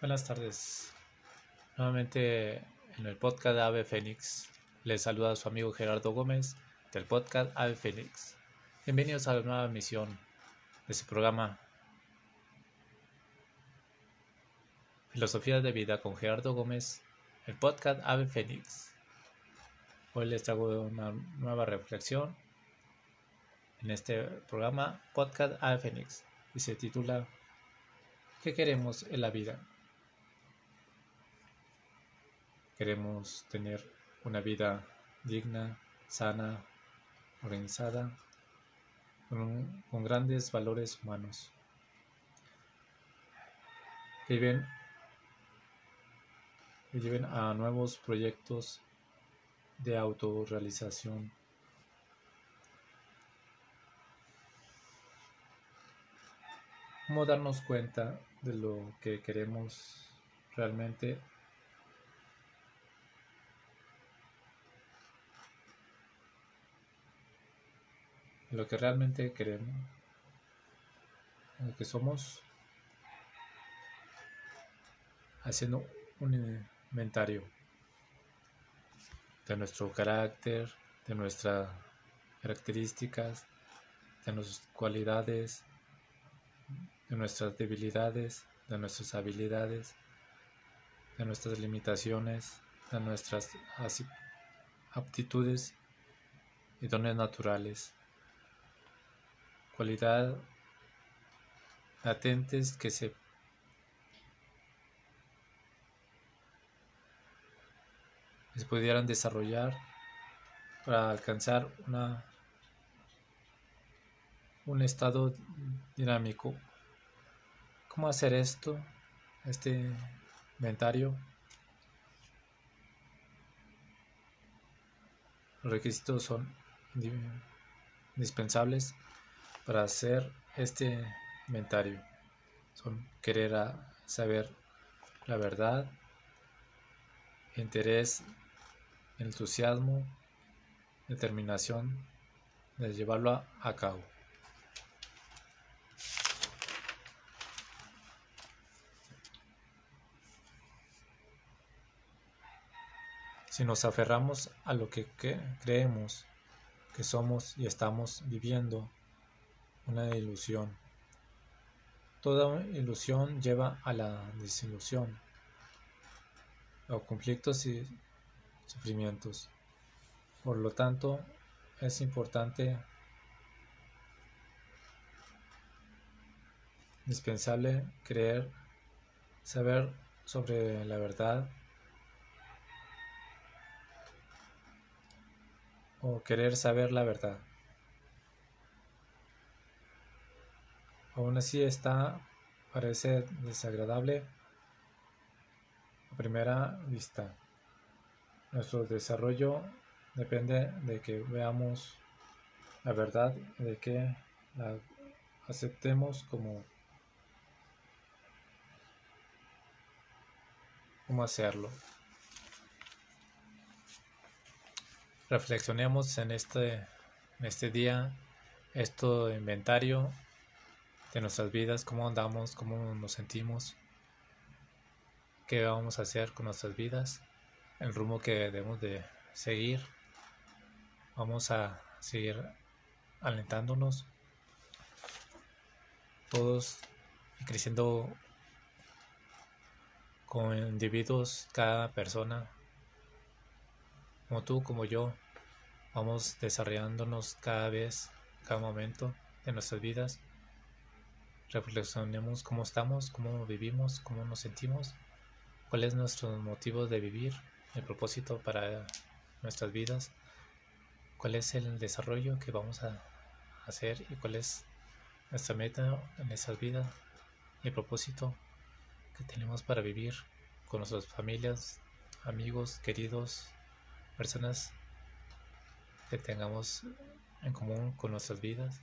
Buenas tardes. Nuevamente en el podcast de Ave Fénix. Les saluda a su amigo Gerardo Gómez del podcast Ave Fénix. Bienvenidos a la nueva emisión de su programa Filosofía de Vida con Gerardo Gómez, el podcast Ave Fénix. Hoy les traigo una nueva reflexión en este programa podcast Ave Fénix y se titula ¿Qué queremos en la vida? Queremos tener una vida digna, sana, organizada, con, grandes valores humanos. Que lleven, que lleven a nuevos proyectos de autorrealización. ¿Cómo darnos cuenta de lo que queremos realmente lo que realmente queremos, lo que somos, haciendo un inventario de nuestro carácter, de nuestras características, de nuestras cualidades, de nuestras debilidades, de nuestras habilidades, de nuestras limitaciones, de nuestras aptitudes y dones naturales cualidad latentes que se pudieran desarrollar para alcanzar una un estado dinámico. ¿Cómo hacer esto? Este inventario. Los requisitos son indispensables para hacer este inventario son querer saber la verdad, interés, entusiasmo, determinación de llevarlo a cabo. Si nos aferramos a lo que creemos que somos y estamos viviendo, una ilusión. Toda ilusión lleva a la desilusión, a conflictos y sufrimientos. Por lo tanto, es importante, indispensable creer, saber sobre la verdad o querer saber la verdad. Aún así está parece desagradable a primera vista. Nuestro desarrollo depende de que veamos la verdad de que la aceptemos como cómo hacerlo. Reflexionemos en este, en este día, esto inventario de nuestras vidas, cómo andamos, cómo nos sentimos, qué vamos a hacer con nuestras vidas, el rumbo que debemos de seguir. Vamos a seguir alentándonos todos y creciendo como individuos, cada persona, como tú, como yo, vamos desarrollándonos cada vez, cada momento de nuestras vidas reflexionemos cómo estamos, cómo vivimos, cómo nos sentimos, cuál es nuestro motivo de vivir, el propósito para nuestras vidas, cuál es el desarrollo que vamos a hacer y cuál es nuestra meta en nuestras vidas y el propósito que tenemos para vivir con nuestras familias, amigos, queridos, personas que tengamos en común con nuestras vidas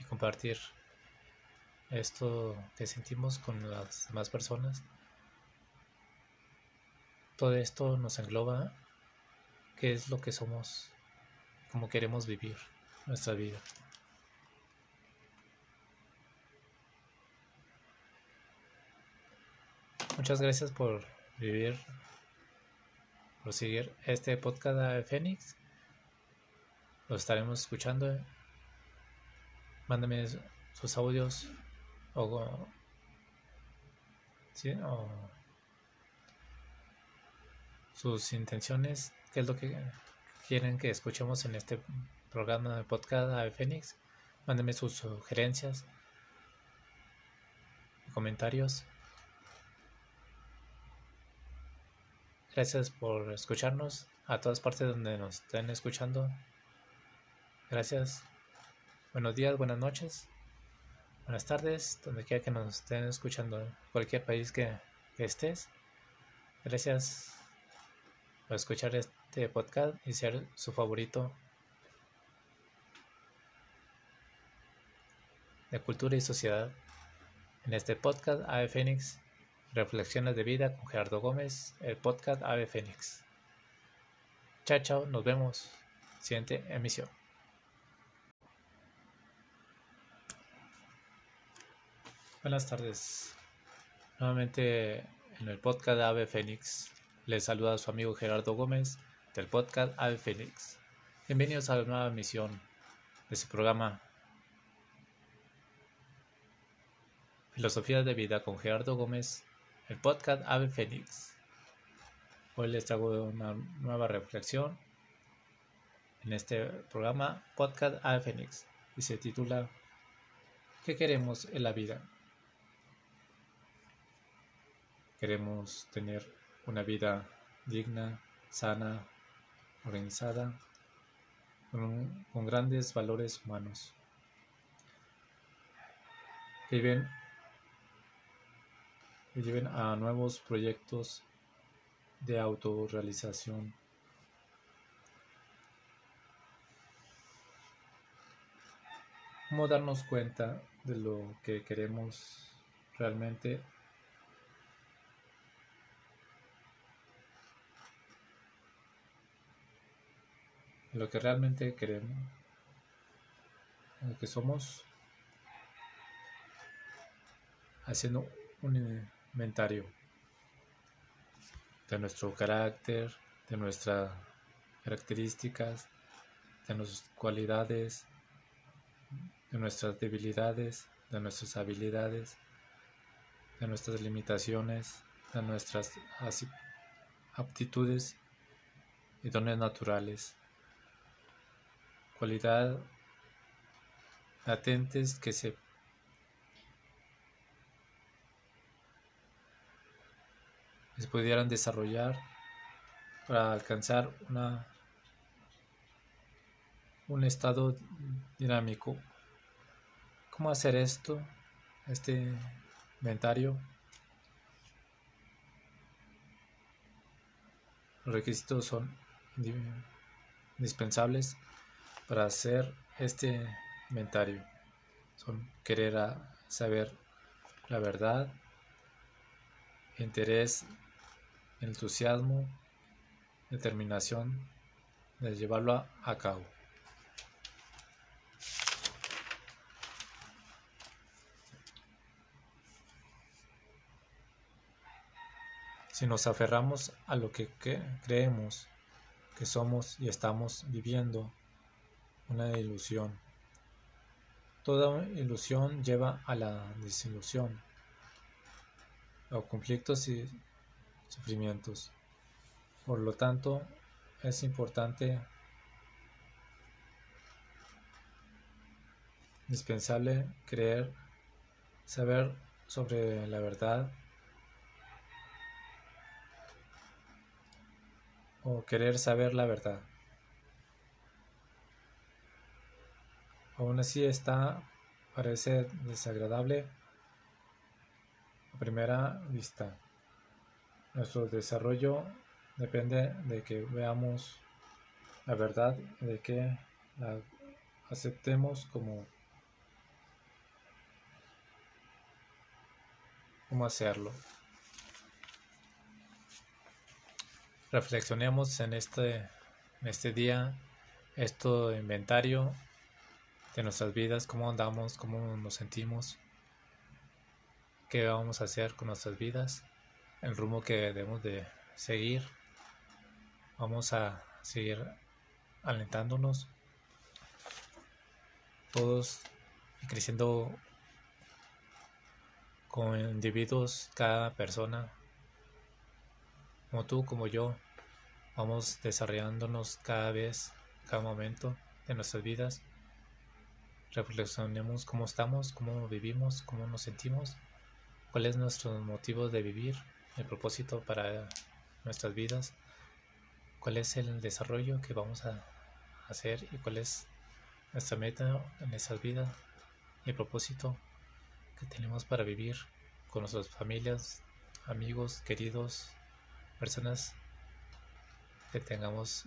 y compartir esto que sentimos con las demás personas. Todo esto nos engloba qué es lo que somos, cómo queremos vivir nuestra vida. Muchas gracias por vivir, por seguir este podcast de Fénix. Lo estaremos escuchando. Mándame sus audios o, sus intenciones, qué es lo que quieren que escuchemos en este programa de podcast de Fénix. Mándenme sus sugerencias y comentarios. Gracias por escucharnos a todas partes donde nos estén escuchando. Gracias. Buenos días, buenas noches, buenas tardes, donde quiera que nos estén escuchando, cualquier país que, que estés. Gracias por escuchar este podcast y ser su favorito de cultura y sociedad. En este podcast Ave Fénix, Reflexiones de Vida con Gerardo Gómez, el podcast Ave Fénix. Chao, chao, nos vemos. Siguiente emisión. Buenas tardes. Nuevamente en el podcast Ave Fénix. Les saluda a su amigo Gerardo Gómez del podcast Ave Fénix. Bienvenidos a la nueva emisión de su programa Filosofía de vida con Gerardo Gómez, el podcast Ave Fénix. Hoy les traigo una nueva reflexión en este programa podcast Ave Fénix y se titula ¿Qué queremos en la vida? Queremos tener una vida digna, sana, organizada, con, grandes valores humanos. Viven y lleven a nuevos proyectos de autorrealización. ¿Cómo darnos cuenta de lo que queremos realmente? Lo que realmente queremos, lo que somos, haciendo un inventario de nuestro carácter, de nuestras características, de nuestras cualidades, de nuestras debilidades, de nuestras habilidades, de nuestras limitaciones, de nuestras aptitudes y dones naturales. Cualidad latentes que se pudieran desarrollar para alcanzar una, un estado dinámico. ¿Cómo hacer esto? Este inventario. Los requisitos son indispensables para hacer este inventario. Son querer saber la verdad, interés entusiasmo, determinación de llevarlo a, cabo. Si nos aferramos a lo que, creemos que somos y estamos viviendo, una ilusión. Toda ilusión lleva a la desilusión, o conflictos y sufrimientos. Por lo tanto, es importante, indispensable creer, saber sobre la verdad o querer saber la verdad. Así está, parece desagradable a primera vista. Nuestro desarrollo depende de que veamos la verdad, de que la aceptemos como cómo hacerlo. Reflexionemos en este, en este día, esto inventario de nuestras vidas, cómo andamos, cómo nos sentimos, qué vamos a hacer con nuestras vidas el rumbo que debemos de seguir. Vamos a seguir alentándonos todos y creciendo como individuos, cada persona, como tú, como yo, vamos desarrollándonos cada vez, cada momento de nuestras vidas. Reflexionemos cómo estamos, cómo vivimos, cómo nos sentimos, cuál es nuestro motivo de vivir, el propósito para nuestras vidas, cuál es el desarrollo que vamos a hacer y cuál es nuestra meta en esas vidas y el propósito que tenemos para vivir con nuestras familias, amigos, queridos, personas que tengamos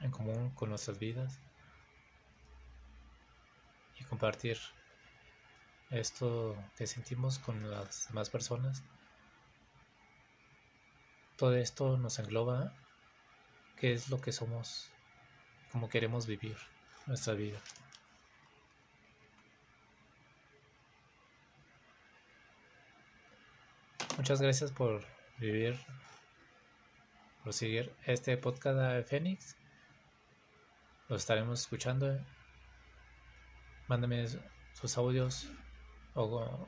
en común con nuestras vidas compartir esto que sentimos con las demás personas. Todo esto nos engloba qué es lo que somos, cómo queremos vivir nuestra vida. Muchas gracias por vivir, por seguir este podcast de Fénix. Lo estaremos escuchando. Mándame sus audios o,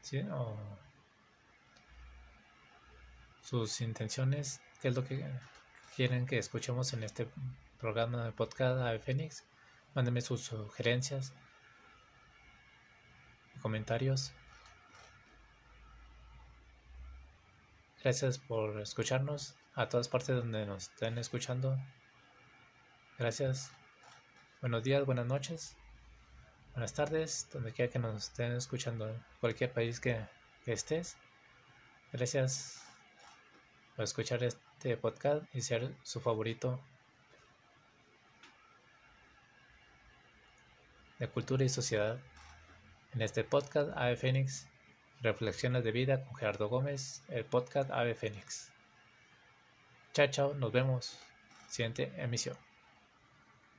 ¿sí? o sus intenciones, qué es lo que quieren que escuchemos en este programa de podcast de Fénix. Mándenme sus sugerencias comentarios. Gracias por escucharnos a todas partes donde nos estén escuchando. Gracias. Buenos días, buenas noches, buenas tardes, donde quiera que nos estén escuchando, en cualquier país que, estés. Gracias por escuchar este podcast y ser su favorito de cultura y sociedad. En este podcast, Ave Fénix Reflexiones de vida con Gerardo Gómez, el podcast Ave Fénix. Chao, chao, nos vemos. Siguiente emisión.